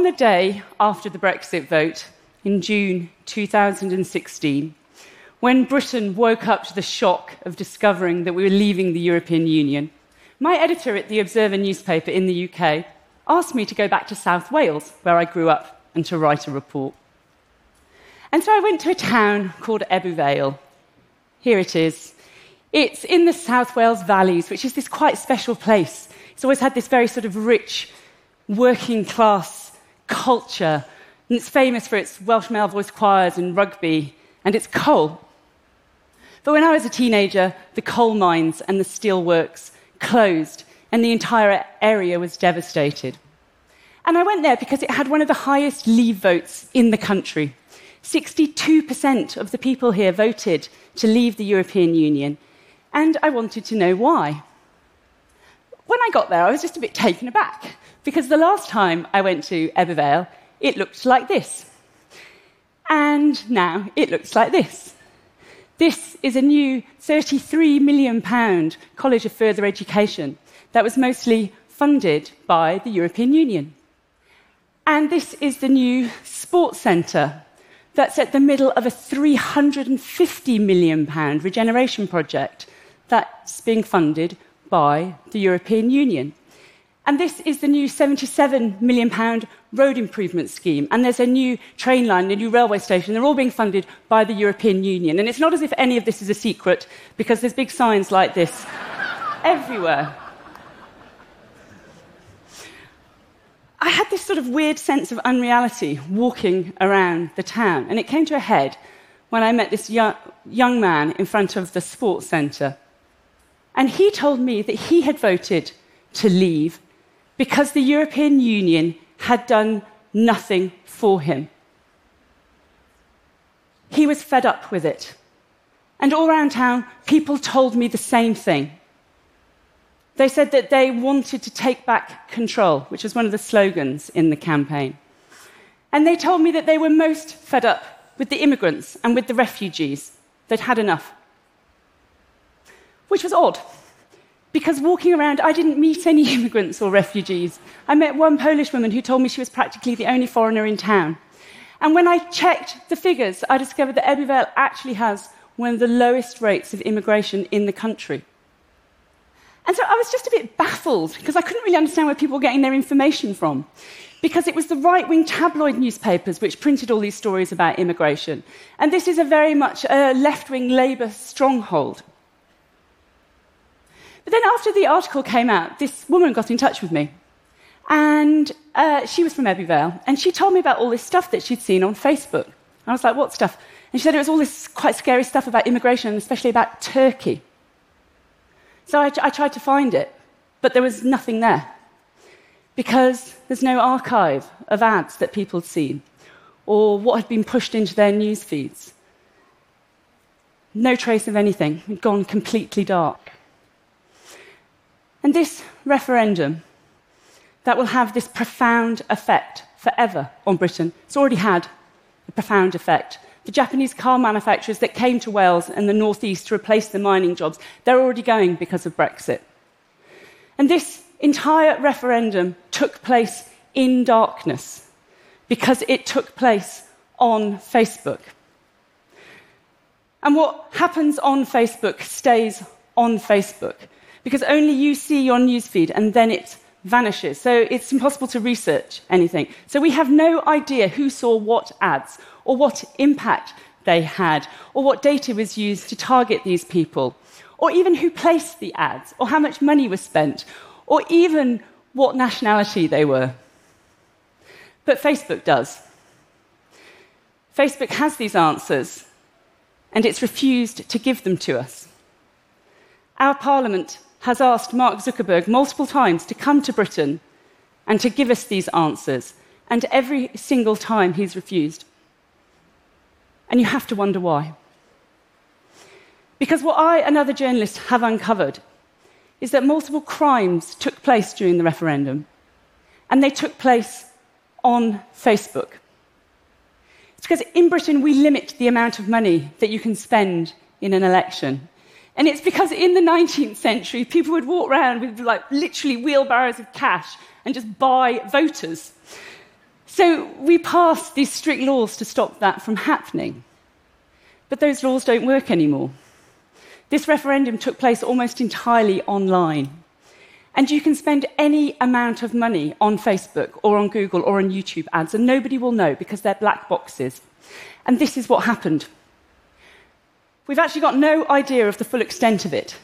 on the day after the Brexit vote in June 2016, when Britain woke up to the shock of discovering that we were leaving the European Union, my editor at the Observer newspaper in the UK asked me to go back to South Wales, where I grew up, and to write a report. And so I went to a town called Ebbw Vale. Here it is. It's in the South Wales Valleys, which is this quite special place. It's always had this very sort of rich working class culture, and it's famous for its Welsh male voice choirs and rugby, and its coal. But when I was a teenager, the coal mines and the steelworks closed, and the entire area was devastated. And I went there because it had one of the highest leave votes in the country. 62% of the people here voted to leave the European Union, and I wanted to know why. When I got there, I was just a bit taken aback because the last time I went to Ebbw Vale, it looked like this. And now it looks like this. This is a new £33 million College of Further Education that was mostly funded by the European Union. And this is the new sports centre that's at the middle of a £350 million regeneration project that's being funded by the European Union. And this is the new £77 million road improvement scheme. And there's a new train line, a new railway station. They're all being funded by the European Union. And it's not as if any of this is a secret, because there's big signs like this everywhere. I had this sort of weird sense of unreality walking around the town. And it came to a head when I met this young, young man in front of the sports centre. And he told me that he had voted to leave because the European Union had done nothing for him. He was fed up with it. And all around town, people told me the same thing. They said that they wanted to take back control, which was one of the slogans in the campaign. And they told me that they were most fed up with the immigrants and with the refugees. They'd had enough. Which was odd because walking around, I didn't meet any immigrants or refugees. I met one Polish woman who told me she was practically the only foreigner in town. And when I checked the figures, I discovered that Ebbw actually has one of the lowest rates of immigration in the country. And so I was just a bit baffled because I couldn't really understand where people were getting their information from. Because it was the right wing tabloid newspapers which printed all these stories about immigration. And this is a very much a left wing Labour stronghold. But then after the article came out, this woman got in touch with me. And uh, she was from Ebbw Vale. And she told me about all this stuff that she'd seen on Facebook. I was like, what stuff? And she said it was all this quite scary stuff about immigration, especially about Turkey. So I, I tried to find it, but there was nothing there. Because there's no archive of ads that people had seen or what had been pushed into their news feeds. No trace of anything. It had gone completely dark. And this referendum that will have this profound effect forever on Britain, it's already had a profound effect. The Japanese car manufacturers that came to Wales and the northeast to replace the mining jobs, they're already going because of Brexit. And this entire referendum took place in darkness because it took place on Facebook. And what happens on Facebook stays on Facebook because only you see your newsfeed and then it vanishes. So it's impossible to research anything. So we have no idea who saw what ads or what impact they had or what data was used to target these people or even who placed the ads or how much money was spent or even what nationality they were. But Facebook does. Facebook has these answers and it's refused to give them to us. Our parliament has asked Mark Zuckerberg multiple times to come to Britain and to give us these answers, and every single time he's refused. And you have to wonder why. Because what I and other journalists have uncovered is that multiple crimes took place during the referendum, and they took place on Facebook. It's because in Britain we limit the amount of money that you can spend in an election. And it's because in the 19th century, people would walk around with like literally wheelbarrows of cash and just buy voters. So we passed these strict laws to stop that from happening. But those laws don't work anymore. This referendum took place almost entirely online. And you can spend any amount of money on Facebook or on Google or on YouTube ads, and nobody will know because they're black boxes. And this is what happened. We've actually got no idea of the full extent of it,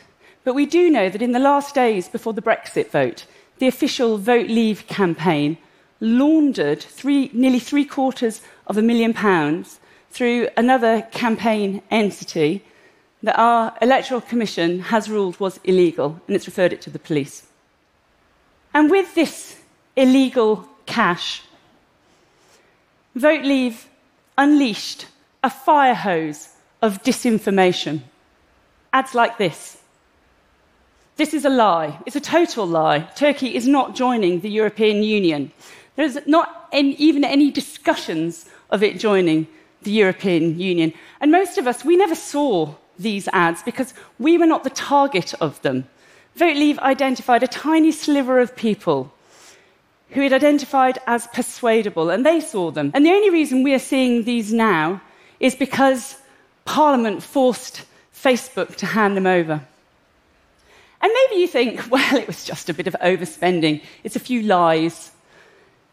but we do know that in the last days before the Brexit vote, the official Vote Leave campaign laundered three, nearly three quarters of a million pounds through another campaign entity that our electoral commission has ruled was illegal, and it's referred it to the police. And with this illegal cash, Vote Leave unleashed a fire hose of disinformation. Ads like this. This is a lie. It's a total lie. Turkey is not joining the European Union. There's not any, even any discussions of it joining the European Union. And most of us, we never saw these ads because we were not the target of them. Vote Leave identified a tiny sliver of people who it identified as persuadable, and they saw them. And the only reason we are seeing these now is because Parliament forced Facebook to hand them over. And maybe you think, well, it was just a bit of overspending, it's a few lies.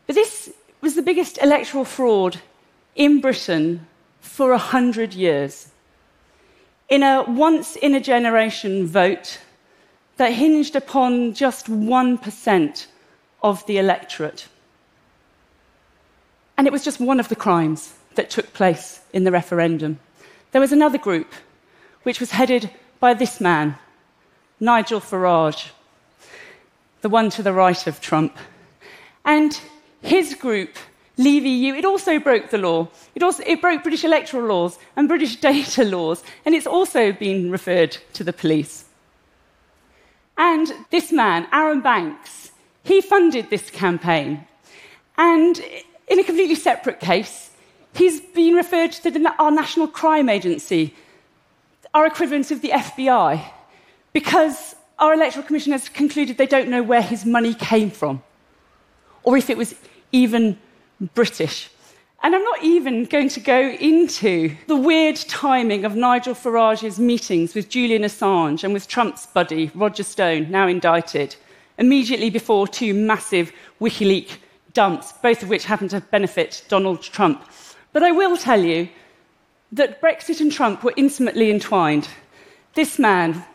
But this was the biggest electoral fraud in Britain for a hundred years. In a once in a generation vote that hinged upon just 1% of the electorate. And it was just one of the crimes that took place in the referendum. There was another group which was headed by this man, Nigel Farage, the one to the right of Trump. And his group, Leave EU, it also broke the law. It, also, it broke British electoral laws and British data laws, and it's also been referred to the police. And this man, Arron Banks, he funded this campaign. And in a completely separate case, he's been referred to the, our National Crime Agency, our equivalent of the FBI, because our Electoral Commission has concluded they don't know where his money came from, or if it was even British. And I'm not even going to go into the weird timing of Nigel Farage's meetings with Julian Assange and with Trump's buddy, Roger Stone, now indicted, immediately before two massive WikiLeaks dumps, both of which happened to benefit Donald Trump. But I will tell you that Brexit and Trump were intimately entwined. This man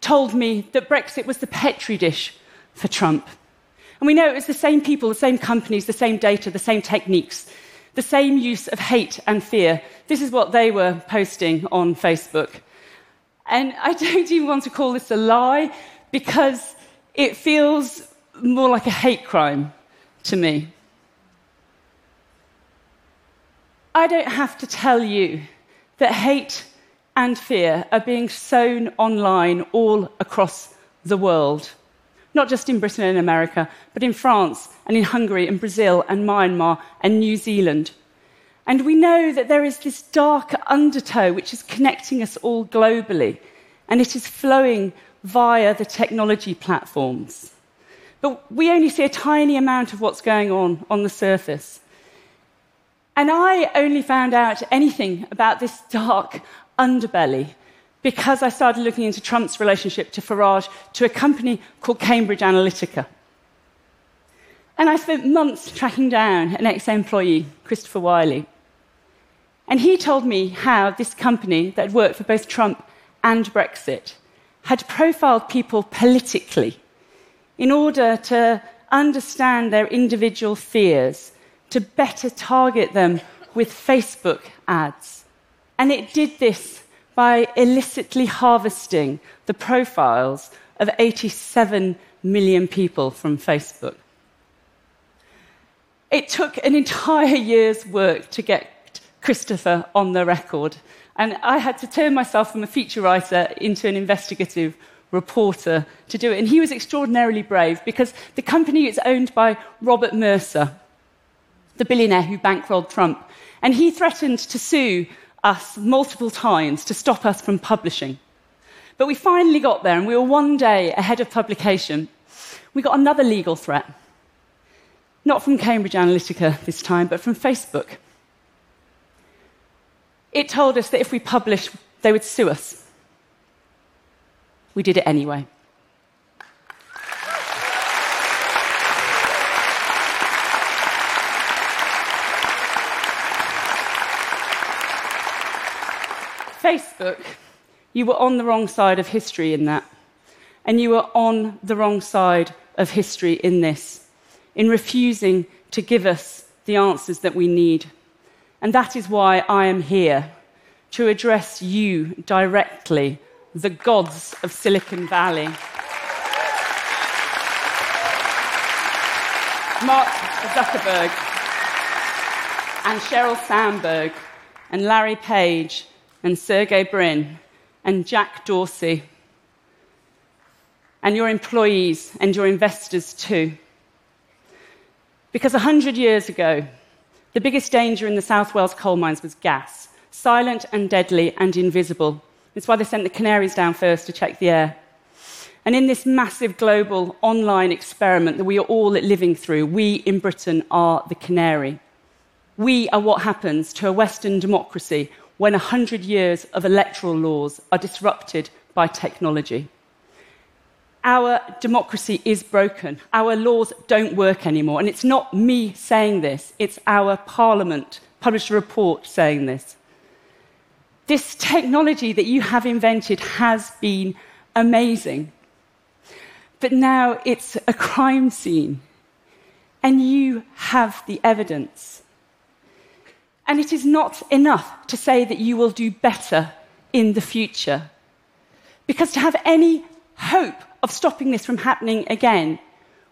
told me that Brexit was the petri dish for Trump. And we know it was the same people, the same companies, the same data, the same techniques the same use of hate and fear. This is what they were posting on Facebook. And I don't even want to call this a lie because it feels more like a hate crime to me. I don't have to tell you that hate and fear are being sown online all across the world not just in Britain and America, but in France and in Hungary and Brazil and Myanmar and New Zealand. And we know that there is this dark undertow which is connecting us all globally, and it is flowing via the technology platforms. But we only see a tiny amount of what's going on on the surface. And I only found out anything about this dark underbelly because I started looking into Trump's relationship to Farage to a company called Cambridge Analytica. And I spent months tracking down an ex employee, Christopher Wylie. And he told me how this company that worked for both Trump and Brexit had profiled people politically in order to understand their individual fears, to better target them with Facebook ads. And it did this by illicitly harvesting the profiles of 87 million people from Facebook. It took an entire year's work to get Christopher on the record, and I had to turn myself from a feature writer into an investigative reporter to do it. And he was extraordinarily brave because the company is owned by Robert Mercer, the billionaire who bankrolled Trump. And he threatened to sue us multiple times to stop us from publishing. But we finally got there, and we were one day ahead of publication. We got another legal threat. Not from Cambridge Analytica this time, but from Facebook. It told us that if we published, they would sue us. We did it anyway. Facebook, you were on the wrong side of history in that. And you were on the wrong side of history in this, in refusing to give us the answers that we need. And that is why I am here to address you directly, the gods of Silicon Valley. Mark Zuckerberg and Sheryl Sandberg and Larry Page and Sergey Brin and Jack Dorsey and your employees and your investors too. Because 100 years ago, the biggest danger in the South Wales coal mines was gas, silent and deadly and invisible. That's why they sent the canaries down first to check the air. And in this massive global online experiment that we are all living through, we in Britain are the canary. We are what happens to a Western democracy when 100 years of electoral laws are disrupted by technology. Our democracy is broken. Our laws don't work anymore. And it's not me saying this, it's our parliament published a report saying this. This technology that you have invented has been amazing. But now it's a crime scene. And you have the evidence. And it is not enough to say that you will do better in the future. Because to have any hope of stopping this from happening again,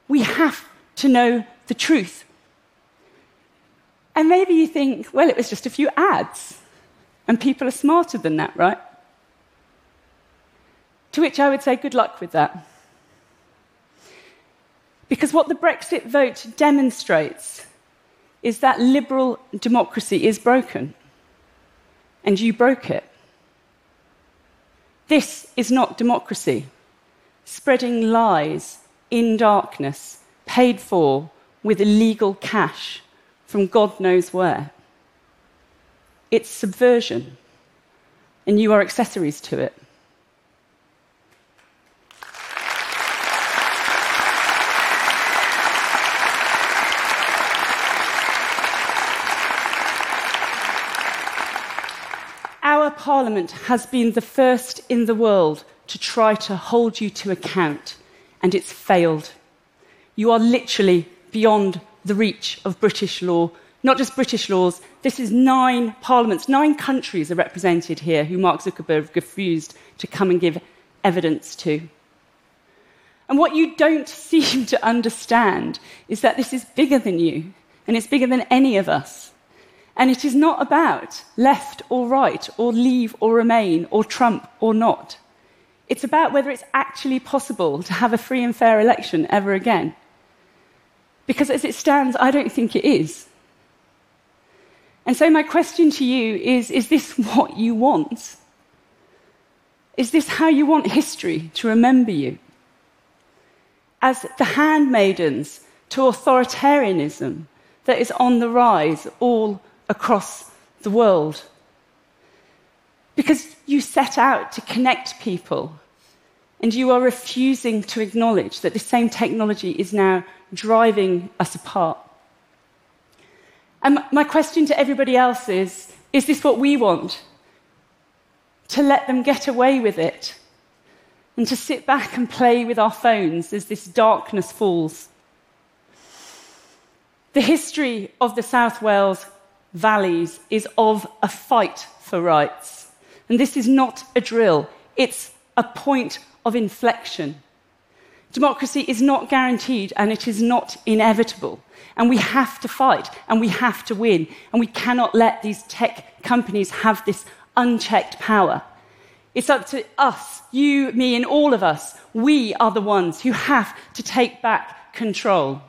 we have to know the truth. And maybe you think, well, it was just a few ads, and people are smarter than that, right? To which I would say, good luck with that. Because what the Brexit vote demonstrates is that liberal democracy is broken. And you broke it. This is not democracy. Spreading lies in darkness, paid for with illegal cash from God knows where. It's subversion, and you are accessories to it. Our parliament has been the first in the world to try to hold you to account, and it's failed. You are literally beyond the reach of British law. Not just British laws, this is nine parliaments, nine countries are represented here who Mark Zuckerberg refused to come and give evidence to. And what you don't seem to understand is that this is bigger than you, and it's bigger than any of us. And it is not about left or right, or leave or remain, or Trump or not. It's about whether it's actually possible to have a free and fair election ever again. Because as it stands, I don't think it is. And so, my question to you is Is this what you want? Is this how you want history to remember you? As the handmaidens to authoritarianism that is on the rise all across the world. Because you set out to connect people, and you are refusing to acknowledge that the same technology is now driving us apart. And my question to everybody else is Is this what we want? To let them get away with it, and to sit back and play with our phones as this darkness falls. The history of the South Wales valleys is of a fight for rights. And this is not a drill, it's a point of inflection. Democracy is not guaranteed and it is not inevitable. And we have to fight and we have to win. And we cannot let these tech companies have this unchecked power. It's up to us, you, me, and all of us. We are the ones who have to take back control.